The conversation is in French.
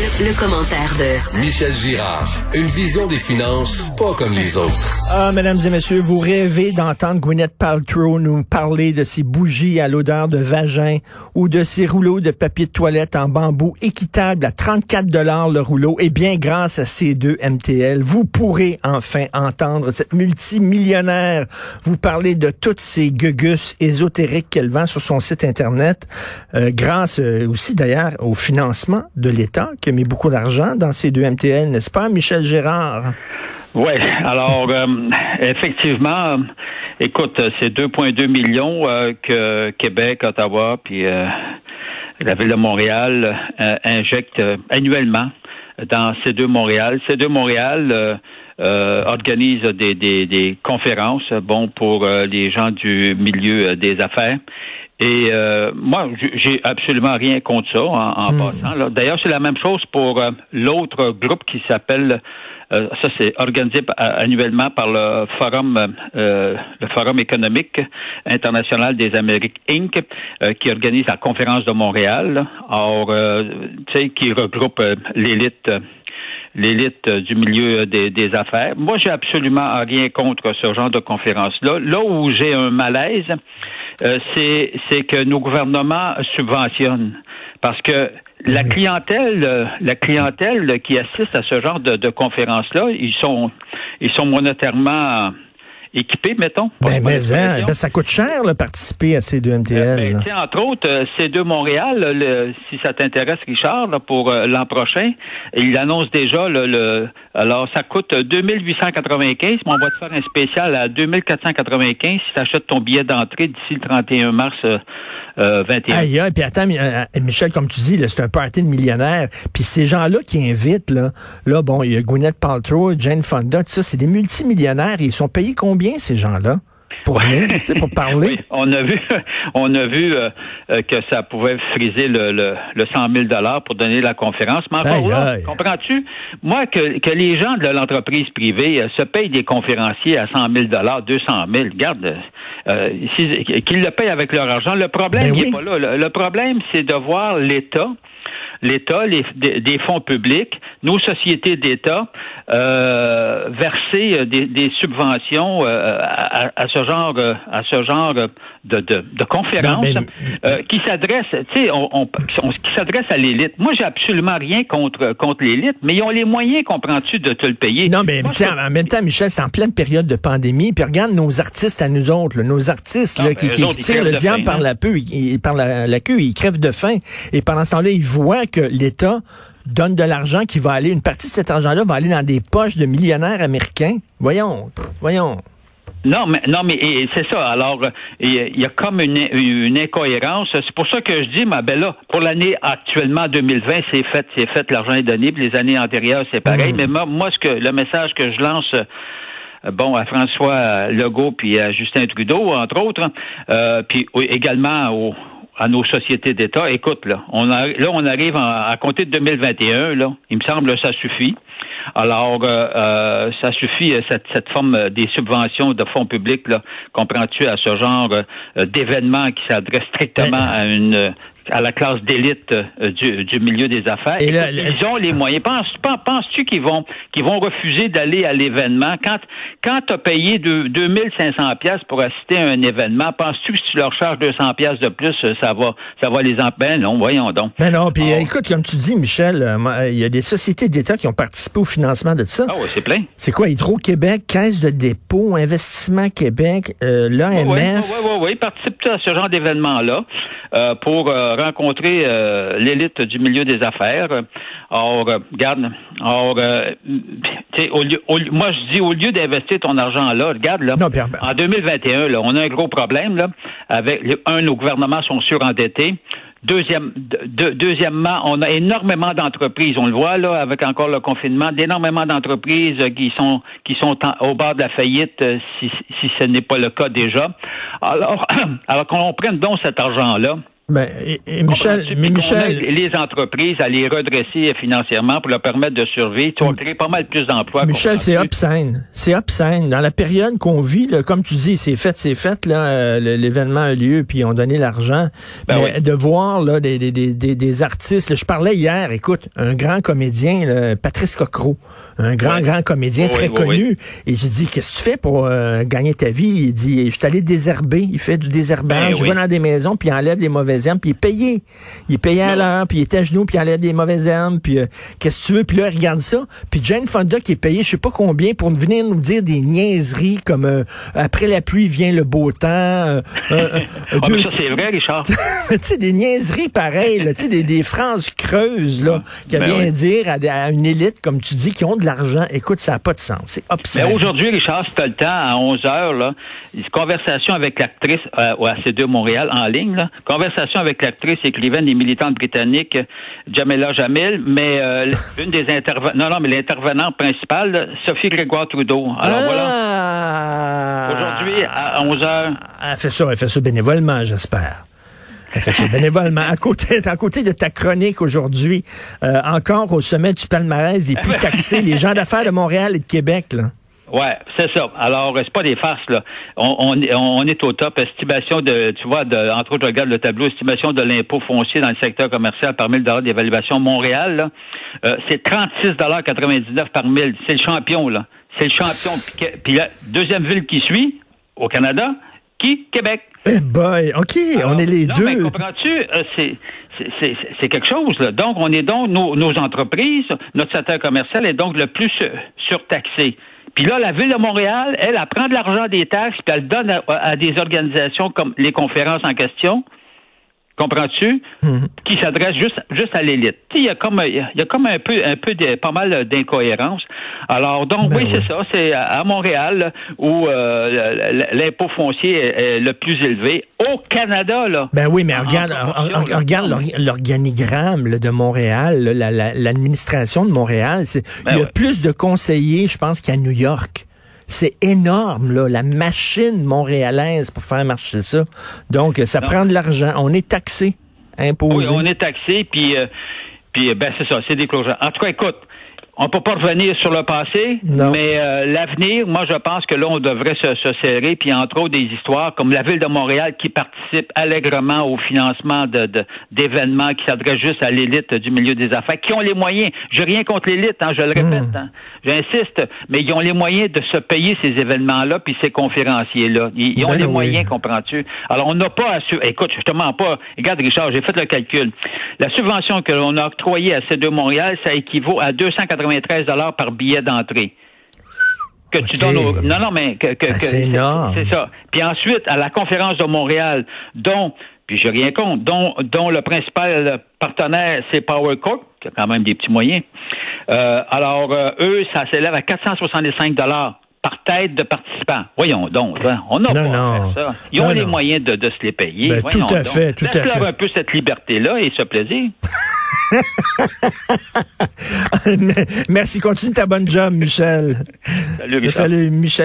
Le, commentaire de Michel Girard. Une vision des finances pas comme les autres. Ah, mesdames et messieurs, vous rêvez d'entendre Gwyneth Paltrow nous parler de ses bougies à l'odeur de vagin ou de ses rouleaux de papier de toilette en bambou équitable à 34 dollars le rouleau. Eh bien, grâce à ces deux MTL, vous pourrez enfin entendre cette multimillionnaire vous parler de toutes ces gugus ésotériques qu'elle vend sur son site Internet, euh, grâce euh, aussi d'ailleurs au financement de l'État a mis beaucoup d'argent dans ces deux MTL, n'est-ce pas, Michel Gérard? Oui, alors euh, effectivement, écoute, c'est 2,2 millions euh, que Québec, Ottawa, puis euh, la ville de Montréal injectent annuellement dans ces deux Montréal. Ces deux Montréal organisent des, des, des, conférences, bon, pour les gens du milieu des affaires. Et euh, moi, j'ai absolument rien contre ça en, hmm. passant. D'ailleurs, c'est la même chose pour euh, l'autre groupe qui s'appelle euh, ça c'est organisé annuellement par le Forum le Forum économique international des Amériques Inc. qui organise la conférence de Montréal. Or, tu sais, qui regroupe l'élite l'élite du milieu des, des, affaires. Moi, j'ai absolument rien contre ce genre de conférence-là. Là où j'ai un malaise, euh, c'est que nos gouvernements subventionnent. Parce que la clientèle, euh, la clientèle qui assiste à ce genre de, de conférences-là, ils sont, ils sont monétairement équipés, mettons. Ben, mais hein, ben, ça coûte cher, de participer à ces deux MTL. Ben, entre autres, euh, ces deux Montréal, si ça t'intéresse, Richard, pour euh, l'an prochain, il annonce déjà le, alors ça coûte 2895, mais on va te faire un spécial à 2495 si tu achètes ton billet d'entrée d'ici le 31 mars euh, 21. Aïe, puis attends, euh, Michel, comme tu dis, c'est un party de millionnaires. Puis ces gens-là qui invitent, là, là, bon, il y a Gwyneth Paltrow, Jane Fonda, tout ça, c'est des multimillionnaires. ils sont payés combien, ces gens-là? Pour venir, pour parler. on a vu, on a vu euh, euh, que ça pouvait friser le, le, le 100 000 dollars pour donner la conférence. Mais encore là, comprends-tu? Moi, que, que les gens de l'entreprise privée se payent des conférenciers à 100 000 dollars, 200 000, regarde, euh, qu'ils le payent avec leur argent. Le problème, ben pas là. Le, problème, c'est de voir l'État l'État, les, des, fonds publics, nos sociétés d'État euh, verser euh, des, des subventions euh, à, à, ce genre à ce genre de, de, de conférences qui s'adressent, tu sais, on, on, qui s'adressent à l'élite. Moi, j'ai absolument rien contre contre l'élite, mais ils ont les moyens, comprends-tu, de te le payer. Non, mais en même temps, Michel, c'est en pleine période de pandémie. Puis regarde nos artistes à nous autres, nos artistes là, qui, qui tirent le diable par hein. la queue, ils, par la, la queue, ils crèvent de faim. Et pendant ce temps-là, ils voient que l'État donne de l'argent qui va aller, une partie de cet argent-là va aller dans des poches de millionnaires américains. Voyons, voyons. Non, mais non, mais c'est ça. Alors, il y a comme une, une incohérence. C'est pour ça que je dis, ma belle, là, pour l'année actuellement 2020, c'est fait, c'est fait, l'argent est donné. Puis les années antérieures, c'est pareil. Mm. Mais moi, moi, ce que le message que je lance euh, bon, à François Legault puis à Justin Trudeau, entre autres, euh, puis également au, à nos sociétés d'État. Écoute, là, on a, là, on arrive à compter de 2021, là. Il me semble que ça suffit. Alors, euh, euh ça suffit, euh, cette, cette forme euh, des subventions de fonds publics, là, comprends-tu, à ce genre d'événements qui s'adressent strictement à une à la classe d'élite euh, du, du, milieu des affaires. Et ils ont les moyens. Penses-tu qu'ils vont qu'ils vont refuser d'aller à l'événement? Quand quand tu as payé 2500 pièces pour assister à un événement, penses-tu que si tu leur charges 200 pièces de plus, ça va ça va les empêcher? Ben non, voyons donc. Ben non, puis écoute comme tu dis Michel, euh, il y a des sociétés d'État qui ont participé au financement de ça. Ah oui, c'est plein. C'est quoi Hydro-Québec, Caisse de dépôt, Investissement Québec, euh, l'AMF. Oui, oui, oui, oui, participent à ce genre d'événement là. Euh, pour euh, rencontrer euh, l'élite du milieu des affaires. Or, regarde, or, au lieu, moi je dis au lieu d'investir ton argent là, regarde là, en 2021, là, on a un gros problème là, avec un, nos gouvernements sont surendettés. Deuxième, deuxièmement, on a énormément d'entreprises, on le voit là avec encore le confinement, d'énormément d'entreprises qui sont qui sont au bord de la faillite si, si ce n'est pas le cas déjà. Alors, alors qu'on prenne donc cet argent là Ben, et, Michel, mais Michel, les entreprises à les redresser financièrement pour leur permettre de survivre, tu vas créer pas mal plus d'emplois. Michel, c'est obscène, c'est obscène. Dans la période qu'on vit, là, comme tu dis, c'est fait, c'est fait. Là, euh, l'événement a lieu, puis ils ont donné l'argent. Ben mais de voir là des, des, des, des artistes, je parlais hier, écoute, un grand comédien, là, Patrice Cocro, un grand grand comédien très connu, et j'ai dit, qu'est-ce que tu fais pour euh, gagner ta vie? Il dit, je suis allé désherber. Il fait du désherbage. Ben je vais dans des maisons, puis il enlève les mauvaises puis il payait. Il payait à l'heure, puis il était à genoux, puis il enlève des mauvaises herbes, puis euh, qu'est-ce que tu veux, puis là, il regarde ça. Puis Jane Fonda qui est payée, je sais pas combien, pour venir nous dire des niaiseries comme euh, après la pluie vient le beau temps. Euh, ah, ça, c'est vrai, Richard. tu sais, des niaiseries pareilles, tu sais, des, des, phrases creuses, là, qui ben vient dire à, une élite, comme tu dis, qui ont de l'argent. Écoute, ça n'a pas de sens. C'est obscène. Mais aujourd'hui, Richard, si tu as le temps, à 11 heures, là, une conversation avec l'actrice à C2 Montréal en ligne, là, conversation avec l'actrice, écrivaine et militante britannique Jamela Jamil, mais euh, une des intervenants, non, non, mais l'intervenante principale, Sophie Grégoire Trudeau. Alors voilà. Ah! Aujourd'hui, à 11 h Elle fait ça, elle fait ça bénévolement, j'espère. Elle fait ça bénévolement. À côté, à côté de ta chronique aujourd'hui, euh, encore au sommet du palmarès des plus taxés, les gens d'affaires de Montréal et de Québec, là. Ouais, c'est ça. Alors, c'est pas des farces, là. On, on, est au top. Estimation de, tu vois, de, entre autres, regarde le tableau, estimation de l'impôt foncier dans le secteur commercial par 1000 dollars d'évaluation Montréal, là. Euh, c'est 36,99 par 1000. C'est le champion, là. C'est le champion. Puis, la deuxième ville qui suit, au Canada, qui? Québec. Eh boy, OK, on est les deux. Mais comprends-tu? Euh, c'est c'est quelque chose. Là. Donc, on est donc, nos, nos entreprises, notre secteur commercial est donc le plus surtaxé. Puis là, la Ville de Montréal, elle, elle prend de l'argent des taxes, puis elle donne à, des organisations comme les conférences en question, comprends-tu, mhm. qui s'adressent juste, juste à l'élite. Il y a comme, il y a comme un peu, un peu de, pas mal d'incohérences. Alors, donc, ben oui, c'est ça. C'est à Montréal où euh, l'impôt foncier est, le plus élevé. Au Canada, là. Ben oui, mais regarde, regarde l'organigramme de Montréal, l'administration de Montréal. Ben il y a plus de conseillers, je pense, qu'à New York. C'est énorme, là, la machine montréalaise pour faire marcher ça. Donc, ça prend de l'argent. On est taxé, imposé. Oui, on est taxé, puis, euh, puis ben, c'est ça, c'est des clôtures. En tout cas, écoute, on peut pas revenir sur le passé, mais euh, l'avenir, moi, je pense que là, on devrait se, serrer, puis entre autres des histoires comme la ville de Montréal qui participe allègrement au financement de, d'événements qui s'adressent juste à l'élite du milieu des affaires, qui ont les moyens. Je rien contre l'élite, hein, je le répète, hmm. hein, j'insiste, mais ils ont les moyens de se payer ces événements-là, puis ces conférenciers-là. Ils, ont ben les moyens, comprends-tu? Alors, on n'a pas à... Écoute, je te mens pas. Regarde, Richard, j'ai fait le calcul. La subvention que l'on a octroyée à C2 Montréal, ça équivaut à 280 93 dollars par billet d'entrée. Que tu donnes Non, non, mais que, ben, c'est C'est ça. Puis ensuite, à la conférence de Montréal, dont, puis j'ai rien contre, dont, dont le principal partenaire, c'est Power Corp, qui a quand même des petits moyens. Euh, alors, euh, eux, ça s'élève à 465 dollars par tête de participants. Voyons donc, hein. on n'a pas à faire ça. Ils ont les moyens de, de, se les payer. Ben, tout à fait, tout à fait. un peu cette liberté-là et ce plaisir. Merci. Continue ta bonne job, Michel. Salut, Salut, Michel.